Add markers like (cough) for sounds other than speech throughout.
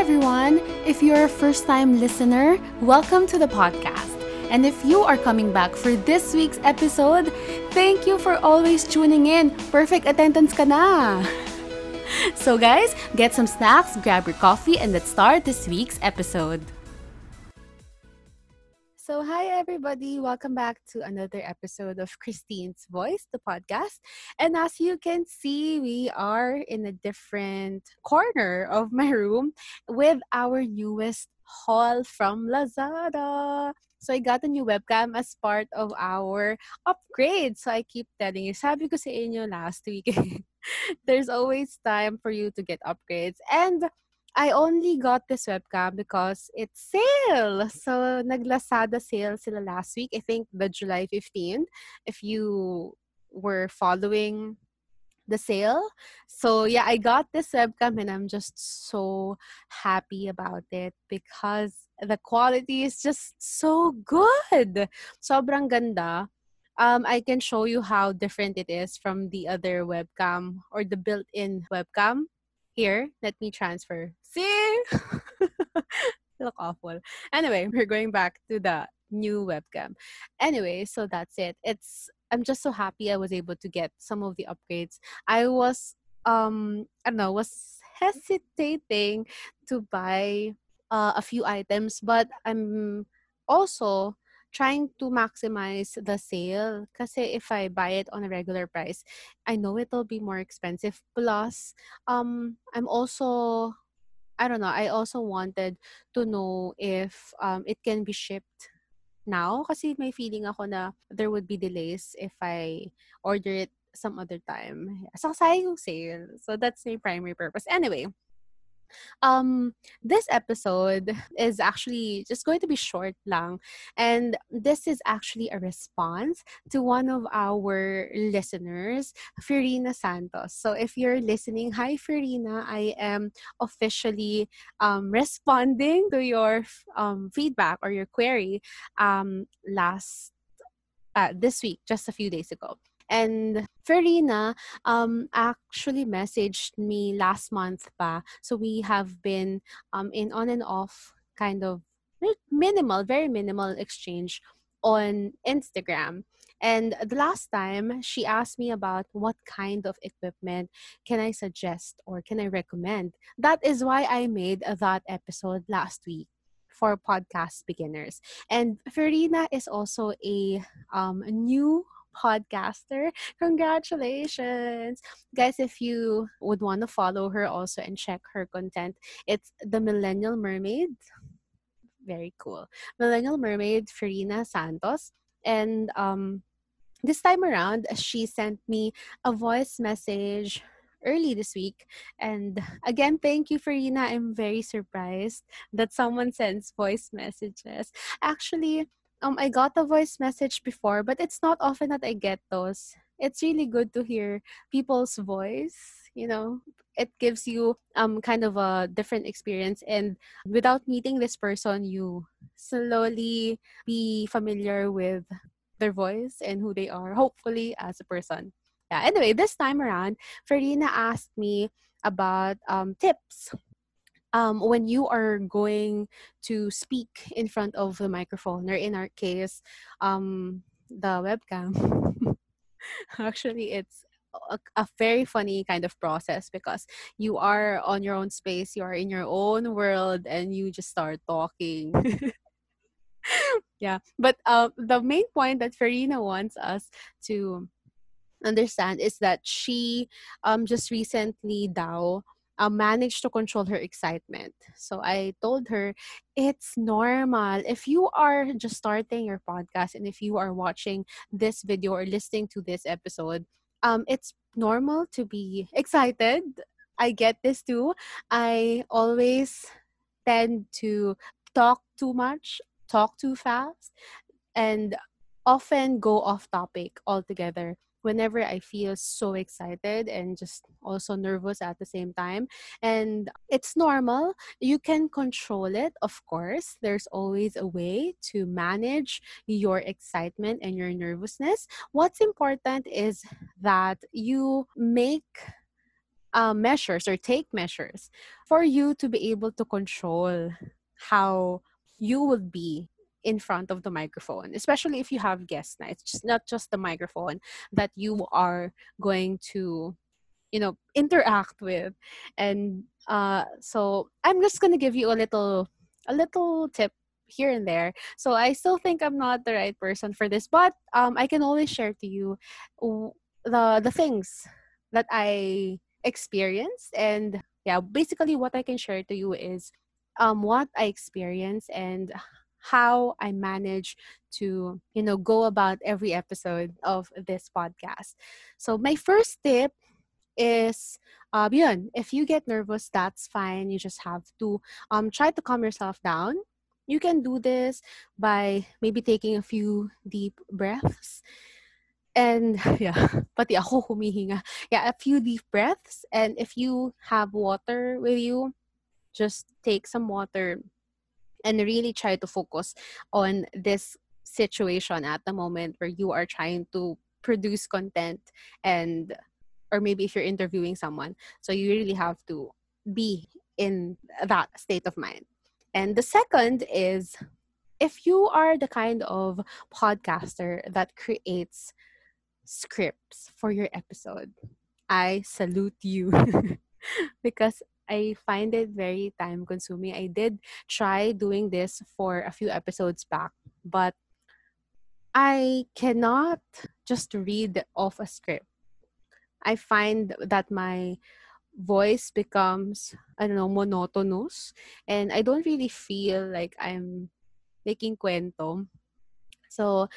Everyone. If you're a first time listener, welcome to the podcast. And if you are coming back for this week's episode, thank you for always tuning in. Perfect attendance ka na. (laughs) So, guys, get some snacks, grab your coffee, and let's start this week's episode. Hi everybody. Welcome back to another episode of Christine's Voice, the podcast. And as you can see, we are in a different corner of my room with our newest haul from Lazada. So, I got a new webcam as part of our upgrade. So, I keep telling you, sabi ko sa inyo last week, (laughs) there's always time for you to get upgrades. And I only got this webcam because it's sale. So, nag-Lazada sale sila last week. I think the July 15th. If you were following the sale. So, yeah, I got this webcam and I'm just so happy about it because the quality is just so good. Sobrang ganda. Um, I can show you how different it is from the other webcam or the built-in webcam here, let me transfer. See? (laughs) Look awful. Anyway, we're going back to the new webcam. Anyway, so that's it. It's I'm just so happy I was able to get some of the upgrades. I was um I don't know, was hesitating to buy uh, a few items, but I'm also trying to maximize the sale kasi if I buy it on a regular price, I know it'll be more expensive. Plus, um, I'm also, I don't know, I also wanted to know if um, it can be shipped now kasi may feeling ako na there would be delays if I order it some other time. So, sayang yung sale. So, that's my primary purpose. Anyway, um, this episode is actually just going to be short lang. And this is actually a response to one of our listeners, Farina Santos. So if you're listening, hi Farina, I am officially um, responding to your um, feedback or your query um, last uh, this week, just a few days ago. And Farina um, actually messaged me last month pa. So we have been um, in on and off kind of minimal, very minimal exchange on Instagram. And the last time, she asked me about what kind of equipment can I suggest or can I recommend. That is why I made that episode last week for podcast beginners. And Farina is also a um, new podcaster. Congratulations. Guys, if you would want to follow her also and check her content, it's The Millennial Mermaid. Very cool. Millennial Mermaid Farina Santos. And um, this time around, she sent me a voice message early this week. And again, thank you, Farina. I'm very surprised that someone sends voice messages. Actually, um I got a voice message before, but it's not often that I get those. It's really good to hear people's voice, you know. It gives you um kind of a different experience and without meeting this person you slowly be familiar with their voice and who they are, hopefully as a person. Yeah, anyway, this time around, Farina asked me about um, tips um, when you are going to speak in front of the microphone, or in our case, um, the webcam, (laughs) actually, it's a, a, very funny kind of process because you are on your own space, you are in your own world, and you just start talking. (laughs) yeah, but uh, the main point that Farina wants us to understand is that she um, just recently, Dao, uh, managed to control her excitement. So I told her, it's normal. If you are just starting your podcast and if you are watching this video or listening to this episode, um, it's normal to be excited. I get this too. I always tend to talk too much, talk too fast, and often go off topic altogether whenever I feel so excited and just also nervous at the same time. And it's normal. You can control it, of course. There's always a way to manage your excitement and your nervousness. What's important is that you make uh, measures or take measures for you to be able to control how you will be in front of the microphone, especially if you have guest nights. It's not just the microphone that you are going to, you know, interact with. And uh, so I'm just gonna give you a little, a little tip here and there. So I still think I'm not the right person for this, but um, I can always share to you the the things that I experienced and yeah, basically what I can share to you is um what I experienced and how I manage to, you know, go about every episode of this podcast. So my first tip is uh, yun, if you get nervous, that's fine. You just have to um, try to calm yourself down. You can do this by maybe taking a few deep breaths. And (laughs) yeah, (laughs) pati ako humihinga. Yeah, a few deep breaths. And if you have water with you, just take some water and really try to focus on this situation at the moment where you are trying to produce content and or maybe if you're interviewing someone so you really have to be in that state of mind. And the second is if you are the kind of podcaster that creates scripts for your episode i salute you. (laughs) Because I find it very time consuming. I did try doing this for a few episodes back, but I cannot just read off a script. I find that my voice becomes, I don't know, monotonous. And I don't really feel like I'm making kwento. So,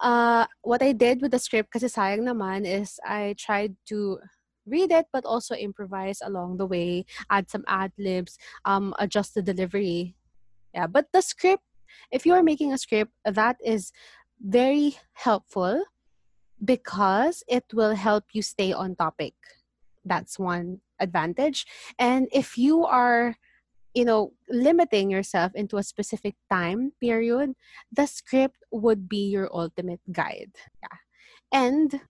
uh, what I did with the script, kasi sayang naman, is I tried to read it but also improvise along the way add some ad libs um adjust the delivery. Yeah but the script if you are making a script that is very helpful because it will help you stay on topic. That's one advantage. And if you are you know limiting yourself into a specific time period the script would be your ultimate guide. Yeah. And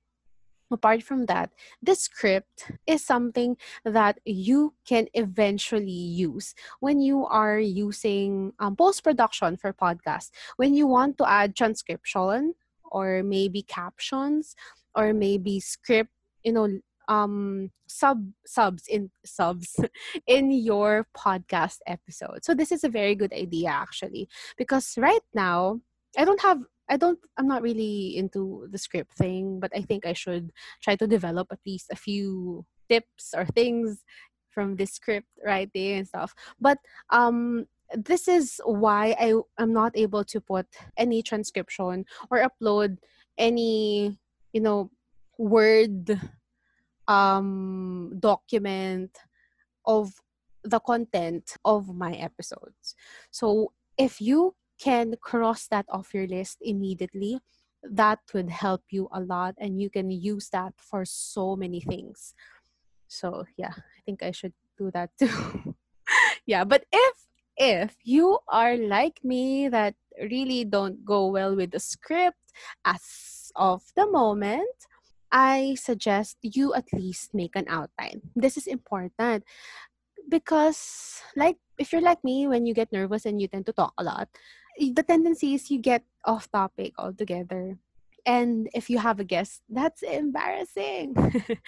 apart from that, the script is something that you can eventually use when you are using um, post production for podcasts. When you want to add transcription or maybe captions or maybe script, you know, um sub subs in subs (laughs) in your podcast episode. So this is a very good idea actually because right now I don't have I don't I'm not really into the script thing, but I think I should try to develop at least a few tips or things from the script writing and stuff. But um this is why I am not able to put any transcription or upload any, you know, word um document of the content of my episodes. So if you can cross that off your list immediately, that would help you a lot and you can use that for so many things. So, yeah, I think I should do that too. (laughs) yeah, but if if you are like me that really don't go well with the script as of the moment, I suggest you at least make an outline. This is important because like if you're like me when you get nervous and you tend to talk a lot, the tendency is you get off topic altogether. And if you have a guest, that's embarrassing.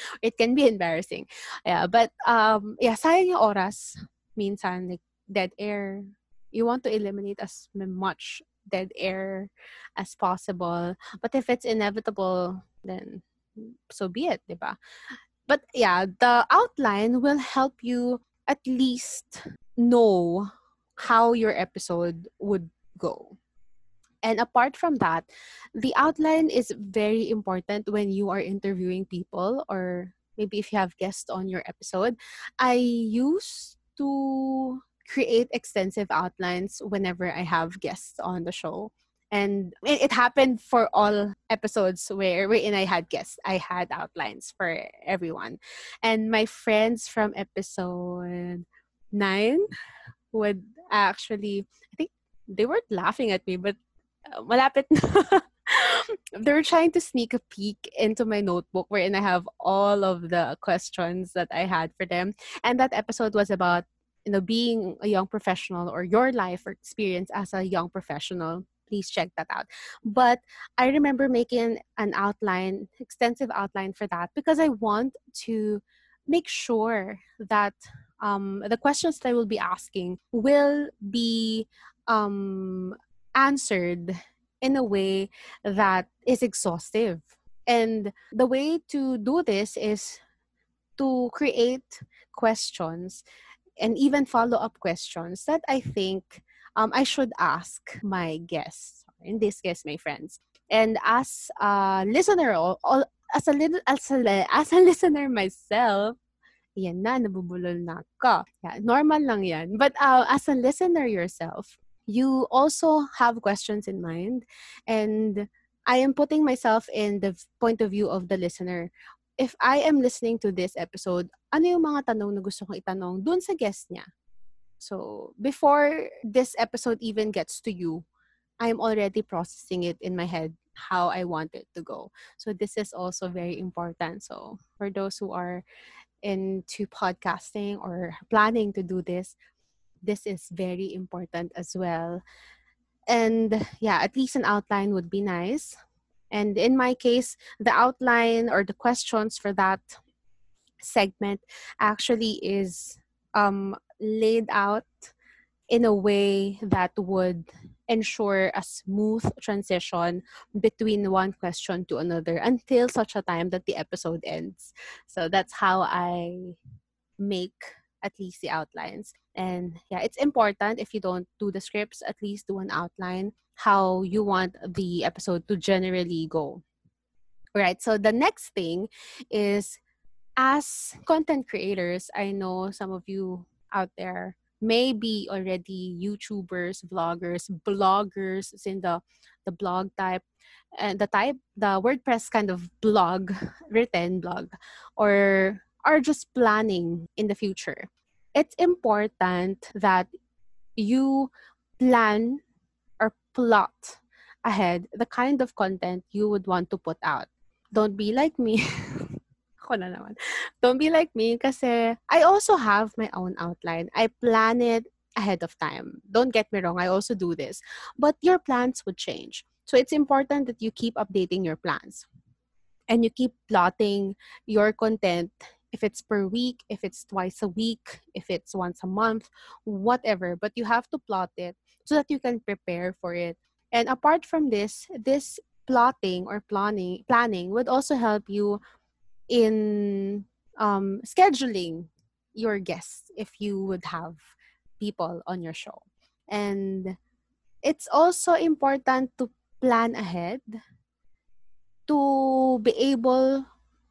(laughs) it can be embarrassing. Yeah, but um yeah, sayang yung oras. Minsan like dead air. You want to eliminate as much dead air as possible. But if it's inevitable, then so be it, diba? But yeah, the outline will help you at least know how your episode would go. And apart from that, the outline is very important when you are interviewing people or maybe if you have guests on your episode. I used to create extensive outlines whenever I have guests on the show. And it, happened for all episodes where wherein I had guests. I had outlines for everyone. And my friends from episode nine would actually I think they weren't laughing at me, but uh, malapit (laughs) they were trying to sneak a peek into my notebook wherein I have all of the questions that I had for them. And that episode was about, you know, being a young professional or your life or experience as a young professional. Please check that out. But I remember making an outline, extensive outline for that because I want to make sure that um, the questions that I will be asking will be um, answered in a way that is exhaustive. And the way to do this is to create questions and even follow up questions that I think um, I should ask my guests, in this case, my friends. And as a listener, as a as a, (laughs) as a listener myself, yan na, nabubulol na ka. Yeah, normal lang yan. But uh, as a listener yourself, you also have questions in mind and I am putting myself in the point of view of the listener. If I am listening to this episode, ano yung mga tanong na gusto kong itanong dun sa guest niya? So, before this episode even gets to you, I'm already processing it in my head how I want it to go. So, this is also very important. So, for those who are into podcasting or planning to do this, this is very important as well. And yeah, at least an outline would be nice. And in my case, the outline or the questions for that segment actually is um, laid out in a way that would ensure a smooth transition between one question to another until such a time that the episode ends. So that's how I make at least the outlines. And yeah, it's important if you don't do the scripts, at least do an outline how you want the episode to generally go. All right. So the next thing is as content creators, I know some of you out there may be already YouTubers, vloggers, bloggers in the the blog type and the type the WordPress kind of blog, (laughs) written blog, or are just planning in the future, it's important that you plan or plot ahead the kind of content you would want to put out. Don't be like me. (laughs) Don't be like me kasi I also have my own outline. I plan it ahead of time. Don't get me wrong, I also do this. But your plans would change. So it's important that you keep updating your plans and you keep plotting your content if it's per week, if it's twice a week, if it's once a month, whatever. But you have to plot it so that you can prepare for it. And apart from this, this plotting or planning planning would also help you in um, scheduling your guests if you would have people on your show. And it's also important to plan ahead to be able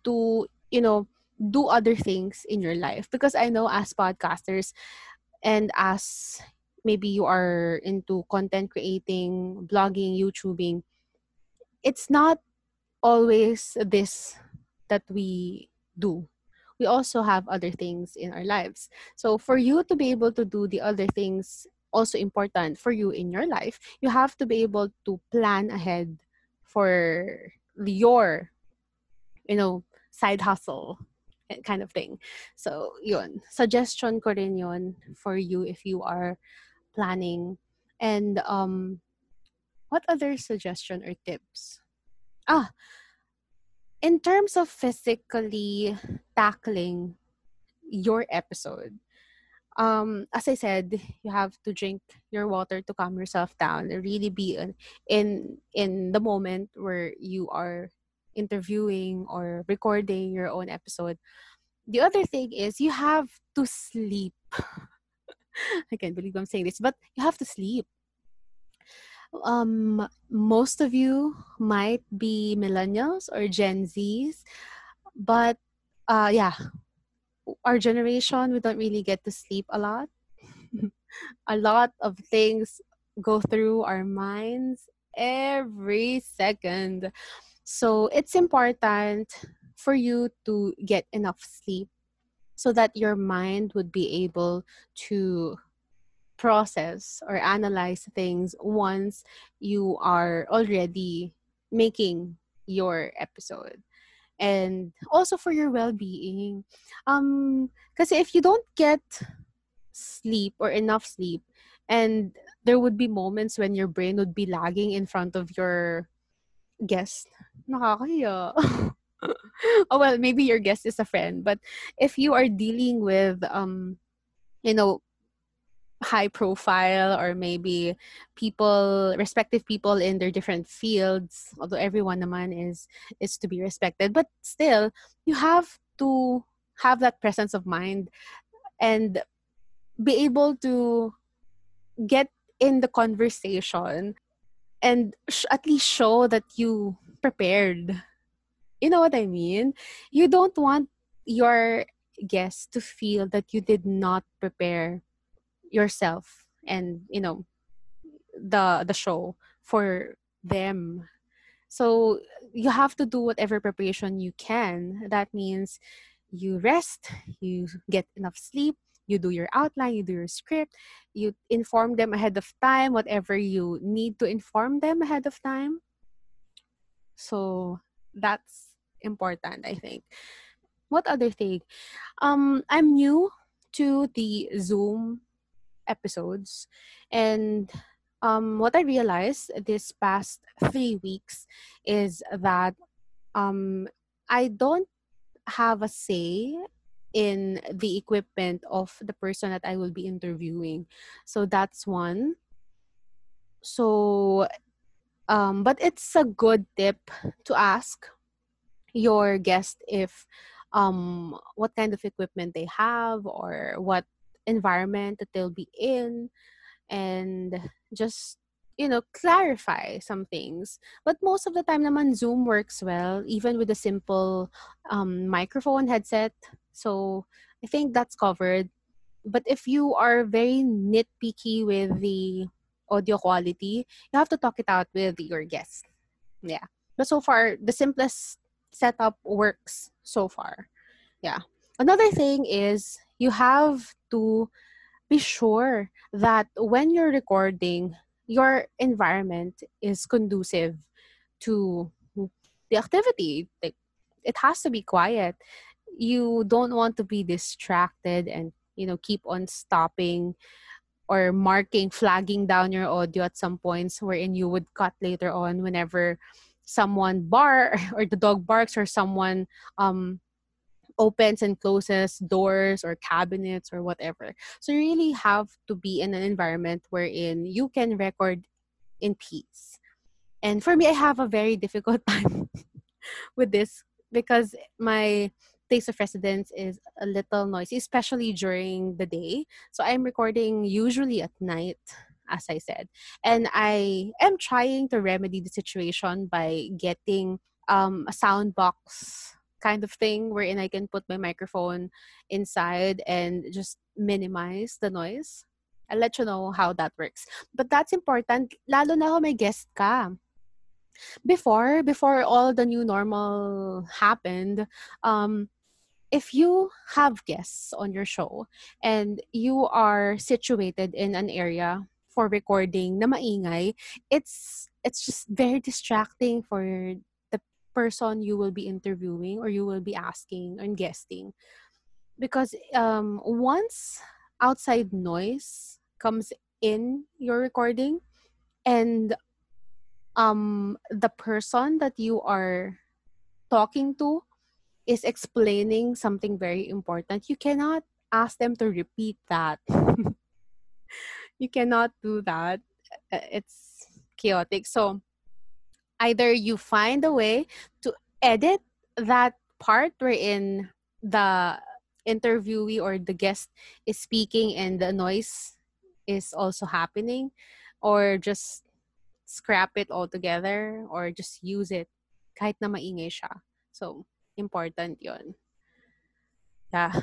to, you know, do other things in your life. Because i know as podcasters and as maybe you are into content creating blogging youtubing it's not always this that we do. We also have other things in our lives. So for you to be able to do the other things also important for you in your life you have to be able to plan ahead for your you know side hustle kind of thing. So, yun. Suggestion ko rin yun for you if you are planning. And um, what other suggestion or tips? Ah, in terms of physically tackling your episode, um, as I said, you have to drink your water to calm yourself down. Really be in, in the moment where you are interviewing or recording your own episode. The other thing is you have to sleep. (laughs) I can't believe I'm saying this, but you have to sleep. Um, most of you might be millennials or Gen Zs, but uh, yeah, our generation we don't really get to sleep a lot. (laughs) a lot of things go through our minds every second. So it's important for you to get enough sleep so that your mind would be able to process or analyze things once you are already making your episode. And also for your well-being um because if you don't get sleep or enough sleep and there would be moments when your brain would be lagging in front of your guest. Nakakahiya (laughs) oh well maybe your guest is a friend but if you are dealing with um you know high profile or maybe people respective people in their different fields although everyone naman is is to be respected but still you have to have that presence of mind and be able to get in the conversation and sh- at least show that you prepared. You know what i mean? You don't want your guests to feel that you did not prepare yourself and you know the the show for them. So you have to do whatever preparation you can. That means you rest you get enough sleep you do your outline you do your script you inform them ahead of time whatever you need to inform them ahead of time so that's important i think what other thing um i'm new to the zoom episodes. And um, what I realized this past three weeks is that um, I don't have a say in the equipment of the person that I will be interviewing. So that's one. So, um, but it's a good tip to ask your guest if um, what kind of equipment they have or what environment that they'll be in and just you know clarify some things. But most of the time naman zoom works well even with a simple um, microphone headset. So i think that's covered. But if you are very nitpicky with the audio quality you have to talk it out with your guests yeah. But so far the simplest setup works so far. Yeah. Another thing is you have to be sure that when you're recording, your environment is conducive to the activity. Like, it has to be quiet. You don't want to be distracted and you know keep on stopping or marking, flagging down your audio at some points wherein you would cut later on whenever someone bar (laughs) or the dog barks or someone um opens and closes doors or cabinets or whatever. So you really have to be in an environment wherein you can record in peace. And for me, I have a very difficult (laughs) time with this because my place of residence is a little noisy, especially during the day. So I'm recording usually at night, as I said. And I am trying to remedy the situation by getting um, a sound box kind of thing wherein I can put my microphone inside and just minimize the noise. I'll let you know how that works. But that's important, lalo na kung may guest ka. Before, before all the new normal happened, um, if you have guests on your show and you are situated in an area for recording na maingay, it's it's just very distracting for person you will be interviewing or you will be asking and guesting. Because um, once outside noise comes in your recording and um, the person that you are talking to is explaining something very important you cannot ask them to repeat that. (laughs) You cannot do that. Uh, it's chaotic. So either you find a way to edit that part wherein the interviewee or the guest is speaking and the noise is also happening or just scrap it altogether or just use it kahit na maingay siya. So, important yon. Yeah.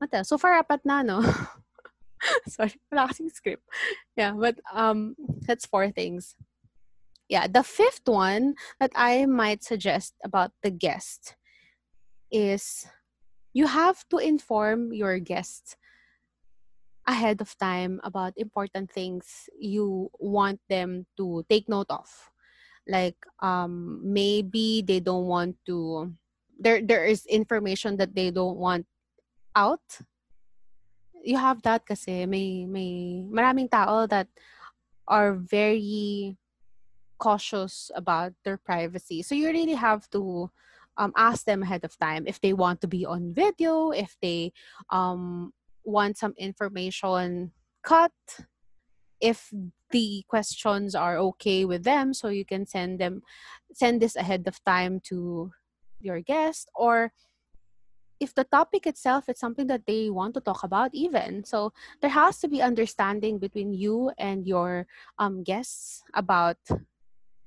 Mata, so far apat na, no? (laughs) Sorry, wala kasing script. Yeah, but um, that's four things yeah, the fifth one that I might suggest about the guest is you have to inform your guests ahead of time about important things you want them to take note of. like um maybe they don't want to there there is information that they don't want out you have that kasi may may maraming tao that are very cautious about their privacy. So you really have to um, ask them ahead of time if they want to be on video if they um, want some information cut if the questions are okay with them so you can send them send this ahead of time to your guest or if the topic itself is something that they want to talk about even. So there has to be understanding between you and your um, guests about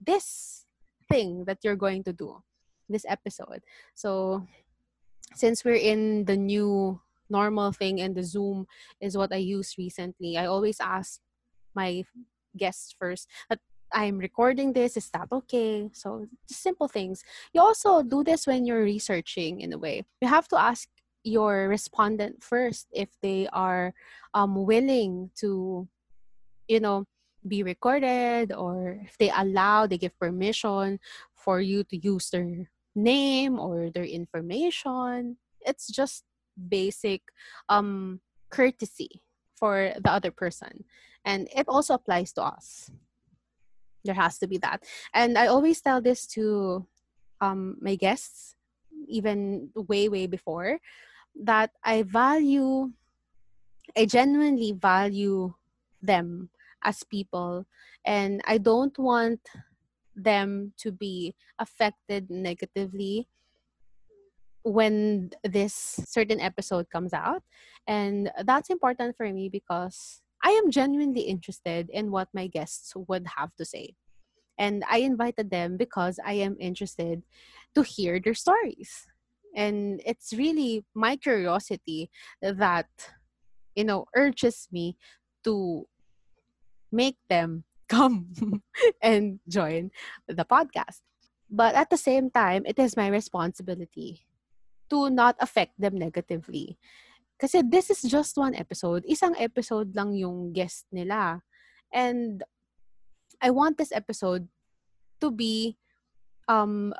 this thing that you're going to do this episode so since we're in the new normal thing and the zoom is what i used recently i always ask my guests first that I'm recording this. Is that okay? So simple things. You also do this when you're researching in a way. You have to ask your respondent first if they are um, willing to, you know, be recorded or if they allow, they give permission for you to use their name or their information. It's just basic um, courtesy for the other person. And it also applies to us. There has to be that. And I always tell this to um, my guests, even way, way before, that I value, I genuinely value them as people. And I don't want them to be affected negatively when this certain episode comes out. And that's important for me because I am genuinely interested in what my guests would have to say. And I invited them because I am interested to hear their stories. And it's really my curiosity that, you know, urges me to make them (laughs) come and join the podcast. But at the same time, it is my responsibility to not affect them negatively. Kasi this is just one episode. Isang episode lang yung guest nila. And I want this episode to be um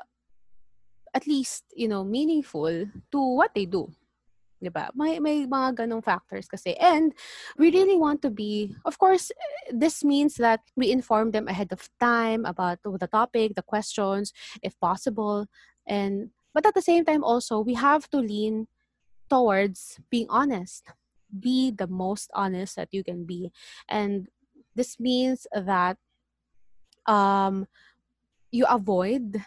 at least, you know, meaningful to what they do. 'Di ba? May may mga ganong factors kasi. And we really want to be, of course, this means that we inform them ahead of time about the topic, the questions, if possible. And but at the same time also, we have to lean towards being honest. Be the most honest that you can be. And this means that um, you avoid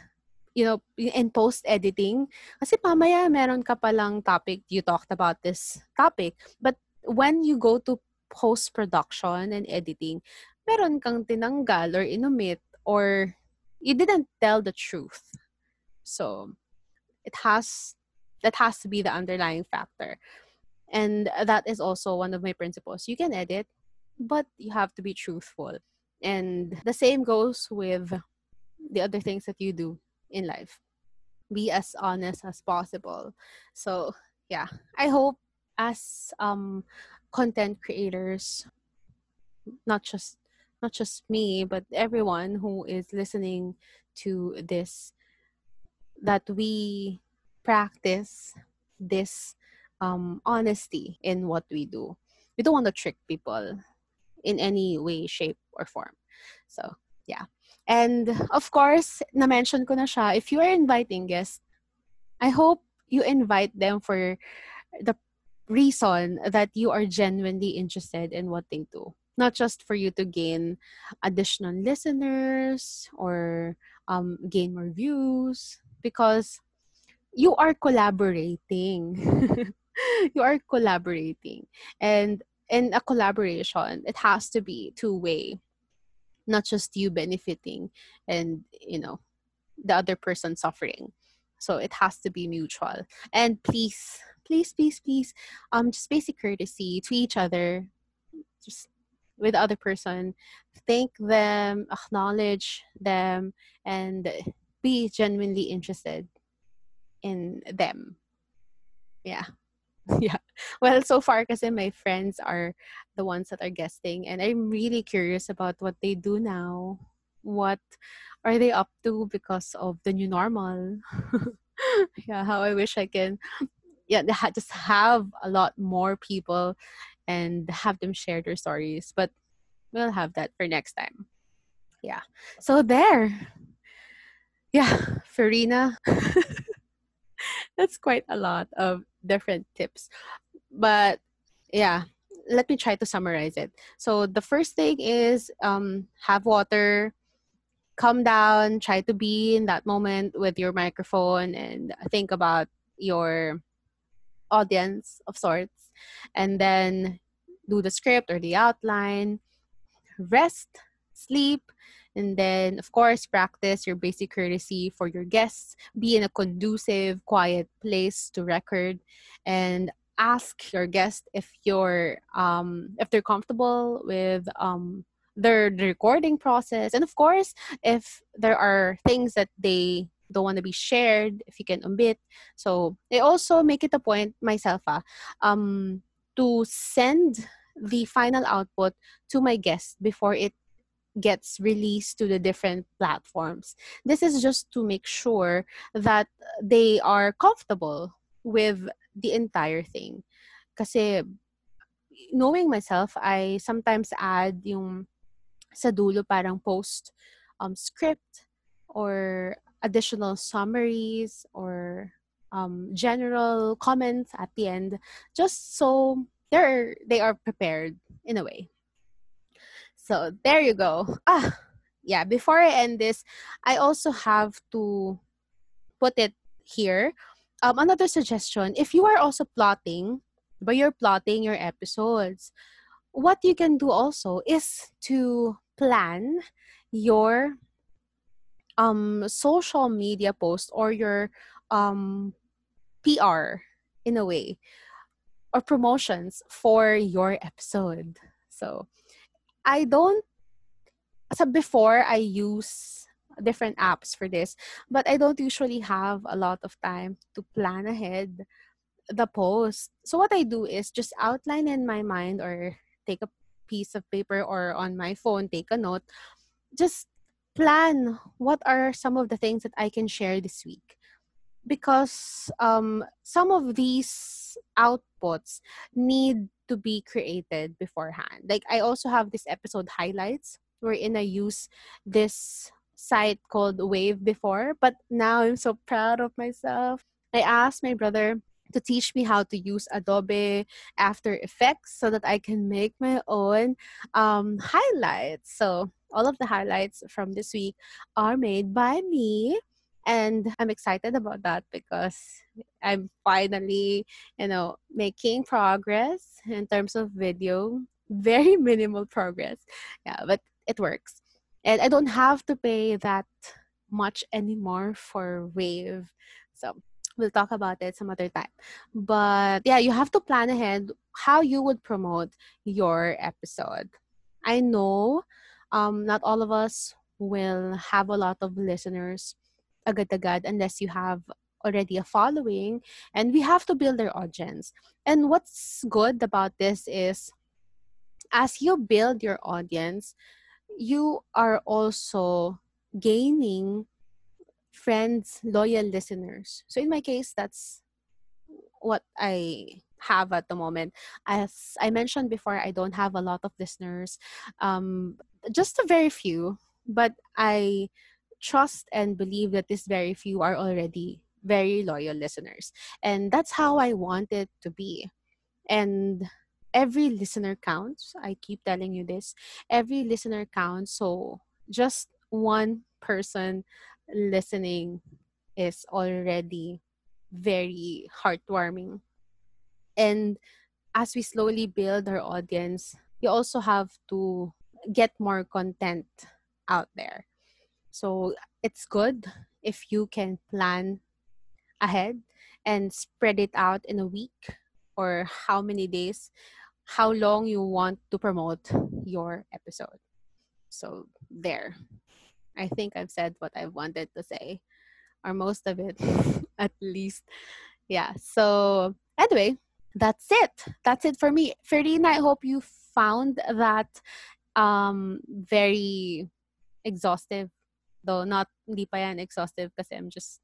you know, in post editing, kasi pamaya meron ka palang topic, you talked about this topic, but when you go to post production and editing, meron kang tinanggal or inumit or you didn't tell the truth. So, it has that has to be the underlying factor. And that is also one of my principles. You can edit but you have to be truthful. And the same goes with the other things that you do in life be as honest as possible so yeah i hope as um content creators not just not just me but everyone who is listening to this that we practice this um, honesty in what we do. We don't want to trick people in any way, shape, or form. So, yeah. And of course, na-mention ko na siya, if you are inviting guests, I hope you invite them for the reason that you are genuinely interested in what they do. Not just for you to gain additional listeners or um, gain more views, because you are collaborating. (laughs) you are collaborating. And in a collaboration, it has to be two way, not just you benefiting and, you know, the other person suffering. So it has to be mutual. And please, please, please, please, um, just basic courtesy to each other, just with the other person, thank them, acknowledge them, and be genuinely interested in them. Yeah. (laughs) yeah. Well, so far kasi my friends are the ones that are guesting and I'm really curious about what they do now. what are they up to because of the new normal. (laughs) yeah, how I wish I can yeah, just have a lot more people and have them share their stories. But we'll have that for next time. Yeah. So there. Yeah, Farina. (laughs) That's quite a lot of different tips. But yeah, let me try to summarize it. So the first thing is um, have water, calm down, try to be in that moment with your microphone and think about your audience of sorts and then do the script or the outline rest sleep and then of course practice your basic courtesy for your guests. Be in a conducive quiet place to record. And ask your guest if you're um, if they're comfortable with um, their the recording process. And of course if there are things that they don't want to be shared if you can omit. So i also make it a point myself uh, um, to send the final output to my guest before it gets released to the different platforms this is just to make sure that they are comfortable with the entire thing kasi knowing myself i sometimes add yung sa dulo parang post um, script or additional summaries or um, general comments at the end, just so they're they are prepared in a way. So there you go. Ah, yeah. Before I end this, I also have to put it here. Um, another suggestion: if you are also plotting, but you're plotting your episodes, what you can do also is to plan your um social media post or your um PR in a way or promotions for your episode. So I don't so before I use different apps for this, but I don't usually have a lot of time to plan ahead the post. So what I do is just outline in my mind or take a piece of paper or on my phone, take a note. Just plan what are some of the things that I can share this week. Because um, some of these outputs need to be created beforehand. Like I also have this episode highlights wherein I use this site called Wave before, but now I'm so proud of myself. I asked my brother to teach me how to use Adobe After Effects so that I can make my own um, highlights. So all of the highlights from this week are made by me. And I'm excited about that because I'm finally, you know, making progress in terms of video. (laughs) Very minimal progress. Yeah, but it works. And I don't have to pay that much anymore for Wave. So we'll talk about it some other time. But yeah, you have to plan ahead how you would promote your episode. I know um, not all of us will have a lot of listeners agad-agad unless you have already a following and we have to build our audience. And what's good about this is as you build your audience, you are also gaining friends, loyal listeners. So in my case, that's what I have at the moment. As I mentioned before, I don't have a lot of listeners, um, just a very few, but I trust and believe that this very few are already very loyal listeners. And that's how I want it to be. And every listener counts. I keep telling you this. Every listener counts. So just one person listening is already very heartwarming and as we slowly build our audience, you also have to get more content out there. So it's good if you can plan ahead and spread it out in a week or how many days, how long you want to promote your episode. So there. I think I've said what I wanted to say, or most of it (laughs) at least. Yeah. So, anyway, that's it. That's it for me. Farina, I hope you found that um, very exhaustive. Though not hindi pa yan exhaustive kasi I'm just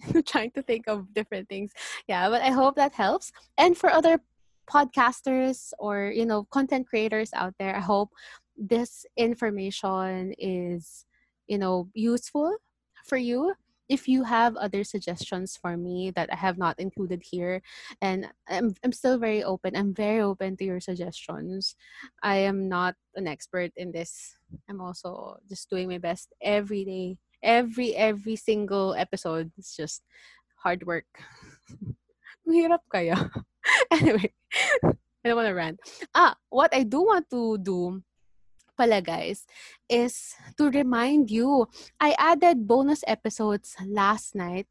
(laughs) trying to think of different things. Yeah, but I hope that helps. And for other podcasters or you know content creators out there, I hope this information is you know useful for you if you have other suggestions for me that I have not included here, and I'm, I'm still very open, I'm very open to your suggestions. I am not an expert in this. I'm also just doing my best every day. Every every single episode is just hard work. (laughs) Hirap kaya. (laughs) anyway, (laughs) I don't want to rant. Ah, what I do want to do pala guys is to remind you I added bonus episodes last night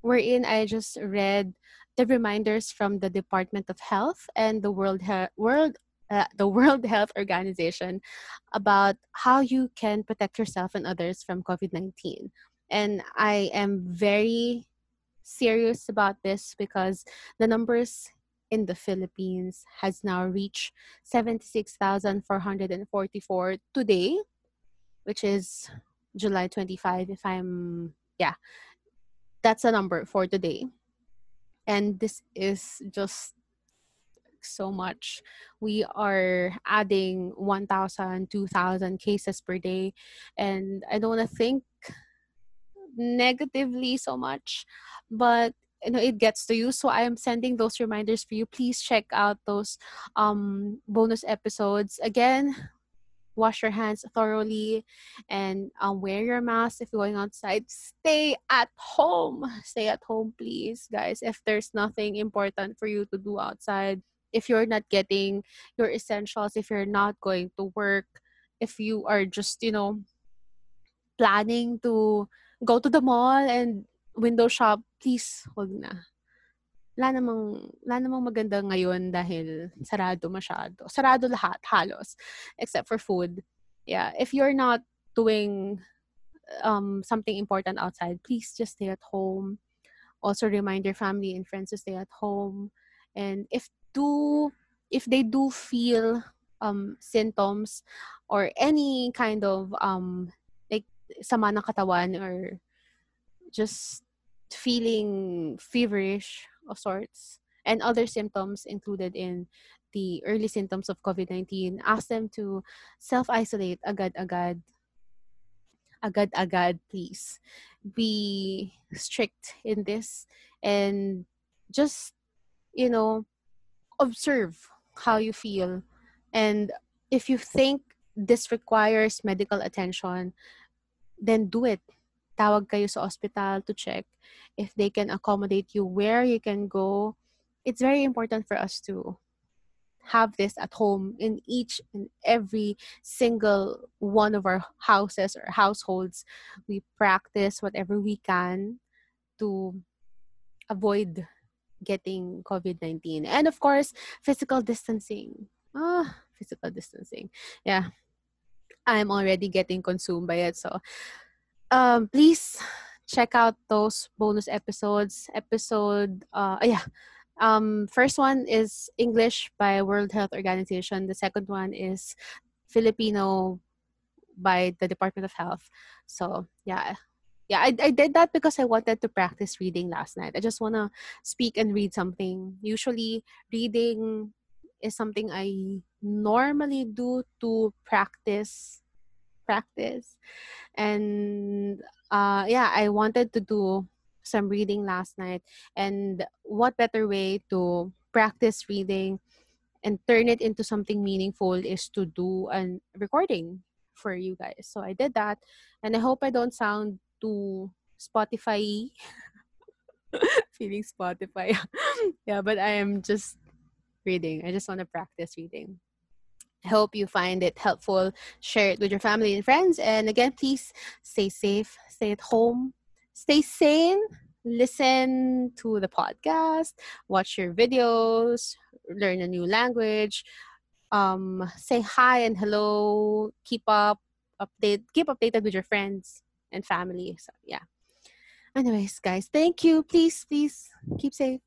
wherein I just read the reminders from the Department of Health and the World He- World uh, the World (laughs) Health Organization about how you can protect yourself and others from COVID-19. And I am very serious about this because the numbers in the Philippines has now reached 76,444 today, which is July 25, if I'm, yeah, that's a number for today. And this is just so much. We are adding 1,000, 2,000 cases per day. And I don't want to think negatively so much, but you know it gets to you. So i am sending those reminders for you. Please check out those um bonus episodes. Again wash your hands thoroughly and um, wear your mask if you're going outside. Stay at home. Stay at home please guys. If there's nothing important for you to do outside if you're not getting your essentials if you're not going to work if you are just you know planning to go to the mall and window shop, please, wag na. Wala namang, wala namang maganda ngayon dahil sarado masyado. Sarado lahat, halos. Except for food. Yeah, if you're not doing um, something important outside, please just stay at home. Also remind your family and friends to stay at home. And if do if they do feel um, symptoms or any kind of um, like sama ng katawan or just feeling feverish of sorts and other symptoms included in the early symptoms of COVID-19, ask them to self-isolate agad-agad. Agad-agad, please. Be strict in this and just, you know, observe how you feel. And if you think this requires medical attention, then do it tawag kayo sa hospital to check if they can accommodate you where you can go. It's very important for us to have this at home in each and every single one of our houses or households. We practice whatever we can to avoid getting COVID 19. And of course, physical distancing. Ah, physical distancing. Yeah. I'm already getting consumed by it. So um, please check out those bonus episodes. Episode, uh, yeah. Um, first one is English by World Health Organization. The second one is Filipino by the Department of Health. So yeah, yeah, I, I did that because I wanted to practice reading last night. I just want to speak and read something. Usually, reading is something I normally do to practice practice. And uh, yeah i wanted to do some reading last night. And what better way to practice reading and turn it into something meaningful is to do a recording for you guys. So i did that. And i hope i don't sound too spotify (laughs) feeling spotify. (laughs) Yeah but i am just reading. I just want to practice reading hope you find it helpful. Share it with your family and friends. And again, please stay safe, stay at home, stay sane, listen to the podcast, watch your videos, learn a new language, um, say hi and hello, keep up, update, keep updated with your friends and family. So yeah. Anyways, guys, thank you. Please, please keep safe.